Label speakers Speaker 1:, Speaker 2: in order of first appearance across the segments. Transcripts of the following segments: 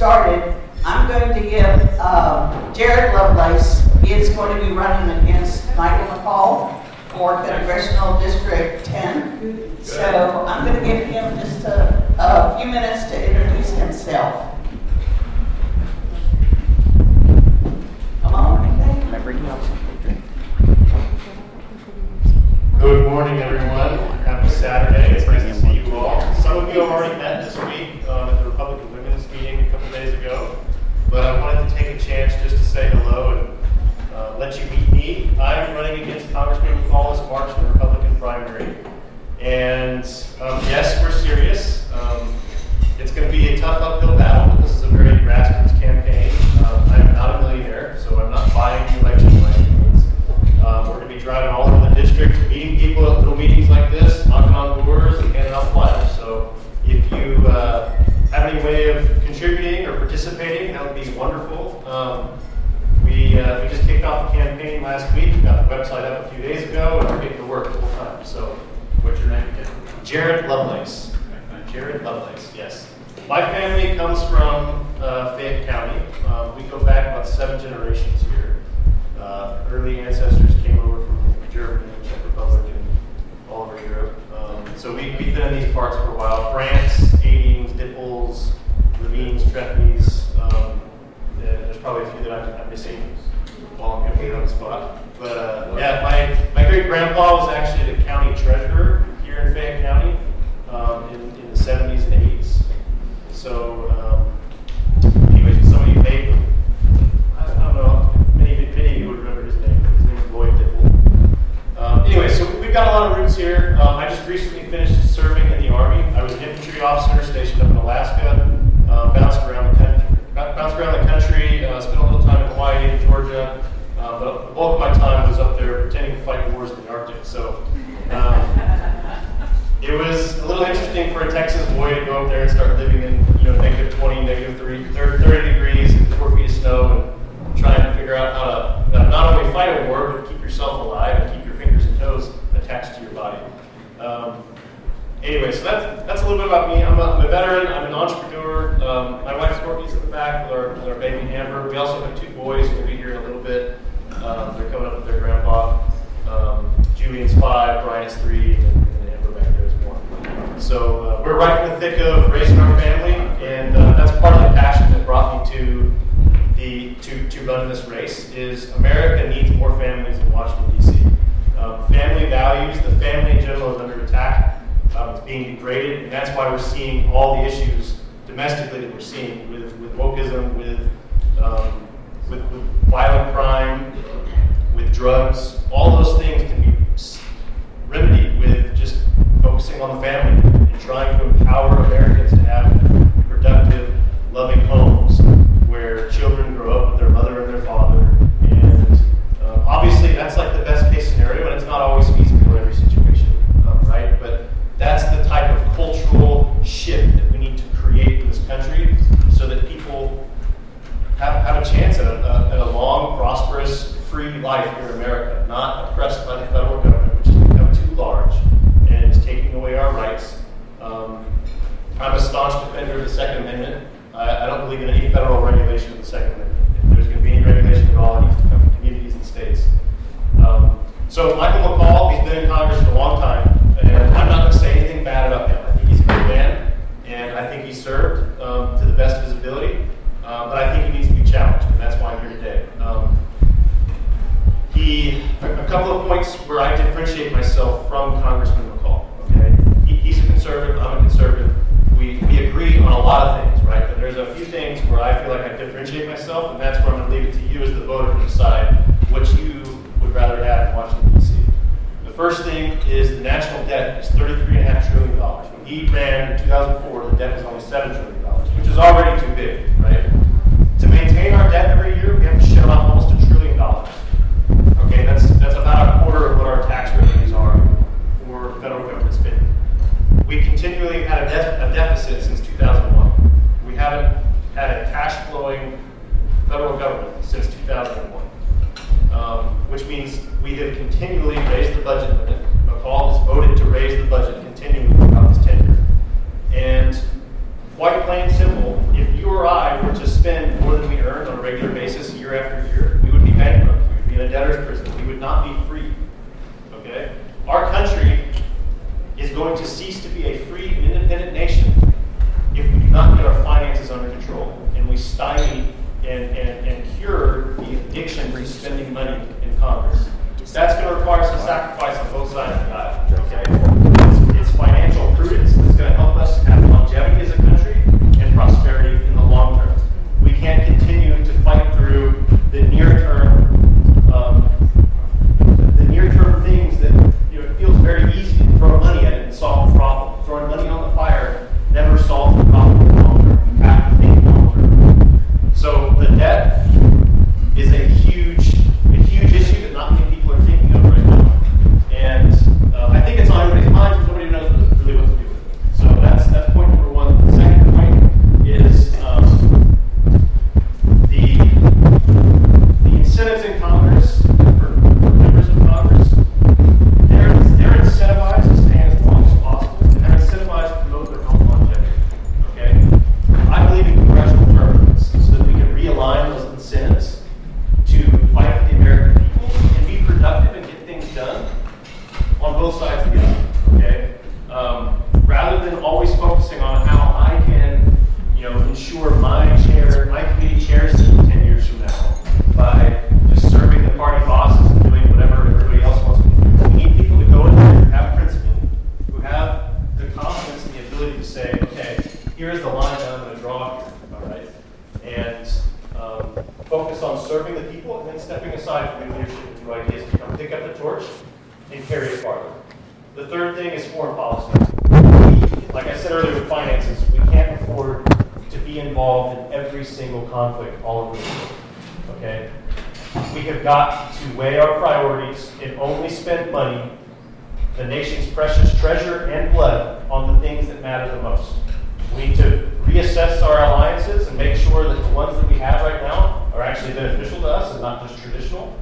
Speaker 1: started, I'm going to give uh, Jared Lovelace, he is going to be running against Michael McCaul for Congressional District 10. So I'm going to give him just a, a few minutes to introduce himself. Come on,
Speaker 2: Am I bringing out?
Speaker 3: Good morning, everyone. Happy Saturday. It's nice to see you all. Some of you have already met this week um, at the Republican Women's Meeting a couple days ago, but I wanted to take a chance just to say hello and uh, let you meet I'm running against Congressman this March in the Republican primary, and um, yes, we're serious. Um, it's going to be a tough uphill battle. This is a very grassroots campaign. Um, I'm not a millionaire, so I'm not buying the election by any means. Um, we're going to be driving all over the district, meeting people at little meetings like this, knocking on doors, and handing out flyers. So if you uh, have any way of contributing or participating, that would be wonderful. Um, we, uh, we just kicked off the campaign last week. Got the website up a few days ago, and we're getting to work full time. So, what's your name again? Jared Lovelace. Jared Lovelace, yes. My family comes from uh, Fayette County. Uh, we go back about seven generations here. Uh, early ancestors came over from Germany, Czech Republic, and all over Europe. Um, so we, we've been in these parts for a while. France, Aidings, Dipples, Levines, Treppies. Um, there's probably a few that I'm, I'm missing while I'm on the spot. But uh, yeah, my, my great grandpa was actually the county treasurer here in Fayette County um, in, in the 70s and 80s. So, um, anyways, some of you may, I don't know, many, many of you would remember his name. His name is Lloyd Dipple. Um, anyway, so we've got a lot of roots here. Um, I just recently finished serving in the Army. I was an infantry officer stationed up in Alaska, bulk of my time was up there pretending to fight wars in the Arctic. So um, it was a little interesting for a Texas boy to go up there and start living in you know negative 20, negative 3, 30 degrees and four feet of snow and trying to figure out how to uh, not only fight a war but keep yourself alive and keep your fingers and toes attached to your body. Um, anyway, so that's, that's a little bit about me. I'm a, I'm a veteran. I'm an entrepreneur. Um, my wife's Courtney's in the back with our, with our baby Amber. We also have two boys who will be here in a little bit. Um, they're coming up with their grandpa. Um, Julian's five, Brian's three, and, and Amber back there is one. So uh, we're right in the thick of raising our family, and uh, that's part of the passion that brought me to the to, to run this race. Is America needs more families in Washington D.C. Um, family values, the family in general is under attack. Um, it's being degraded, and that's why we're seeing all the issues domestically that we're seeing with, with wokeism, with, um, with, violent crime, with drugs. All those things can be remedied with just focusing on the family and trying to empower Americans to have productive, loving homes where children grow up with their mother and their father. And uh, obviously, that's like the best case scenario, and it's not always feasible in every situation, um, right? But that's the type of cultural shift that we need to create in this country so that people have, have a chance at a, a, at a long, prosperous, free life here in America, not oppressed by the federal government, which has become too large and is taking away our rights. Um, I'm a staunch defender of the Second Amendment. I, I don't believe in any federal regulation of the Second Amendment. If there's going to be any regulation at all, it needs to come from communities and states. Um, so Michael McCaul, he's been in Congress for a long time, and I'm not going to say anything bad about him. I think he's a good man, and I think he served um, to the best of his ability. Um, but I think he needs to be challenged, and that's why I'm here today. Um, he, a, a couple of points where I differentiate myself from Congressman McCaul. Okay, he, he's a conservative. I'm a conservative. We, we agree on a lot of things, right? But there's a few things where I feel like I differentiate myself, and that's where I'm going to leave it to you as the voter to decide what you would rather have in Washington D.C. The first thing is the national debt is $33.5 trillion. When he ran in 2004, the debt was only $7 trillion, which is already too big, right? To maintain our debt every year, we have to shell out almost a trillion dollars. Okay, that's that's about a quarter of what our tax revenues plain and simple, if you or I were to spend more than we earn on a regular basis year after year, we would be bankrupt. We would be in a debtor's prison. We would not be free. Okay? Our country is going to cease to be a free and independent nation if we do not get our finances under control and we stymie and, and, and cure the addiction to spending money focus on serving the people and then stepping aside from new leadership and new ideas to come pick up the torch and carry it farther. The third thing is foreign policy. We, like I said earlier with finances, we can't afford to be involved in every single conflict all over the world. Okay? We have got to weigh our priorities and only spend money, the nation's precious treasure and blood, on the things that matter the most. We need to reassess our alliances and make sure that the ones that we have right now are actually beneficial to us and not just traditional.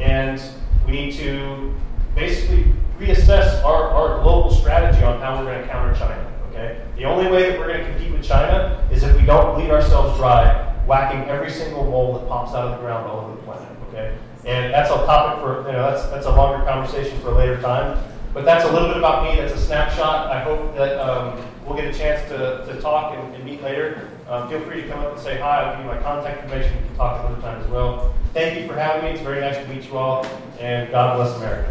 Speaker 3: And we need to basically reassess our, our global strategy on how we're going to counter China. Okay? The only way that we're going to compete with China is if we don't bleed ourselves dry, whacking every single mole that pops out of the ground all over the planet. Okay? And that's a topic for, you know, that's, that's a longer conversation for a later time. But that's a little bit about me. That's a snapshot. I hope that um, we'll get a chance to, to talk and, and meet later. Um, feel free to come up and say hi. I'll give you my contact information. We can talk another time as well. Thank you for having me. It's very nice to meet you all. And God bless America.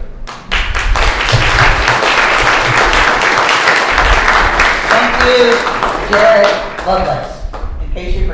Speaker 1: Thank you, Jared Lovelace. In case you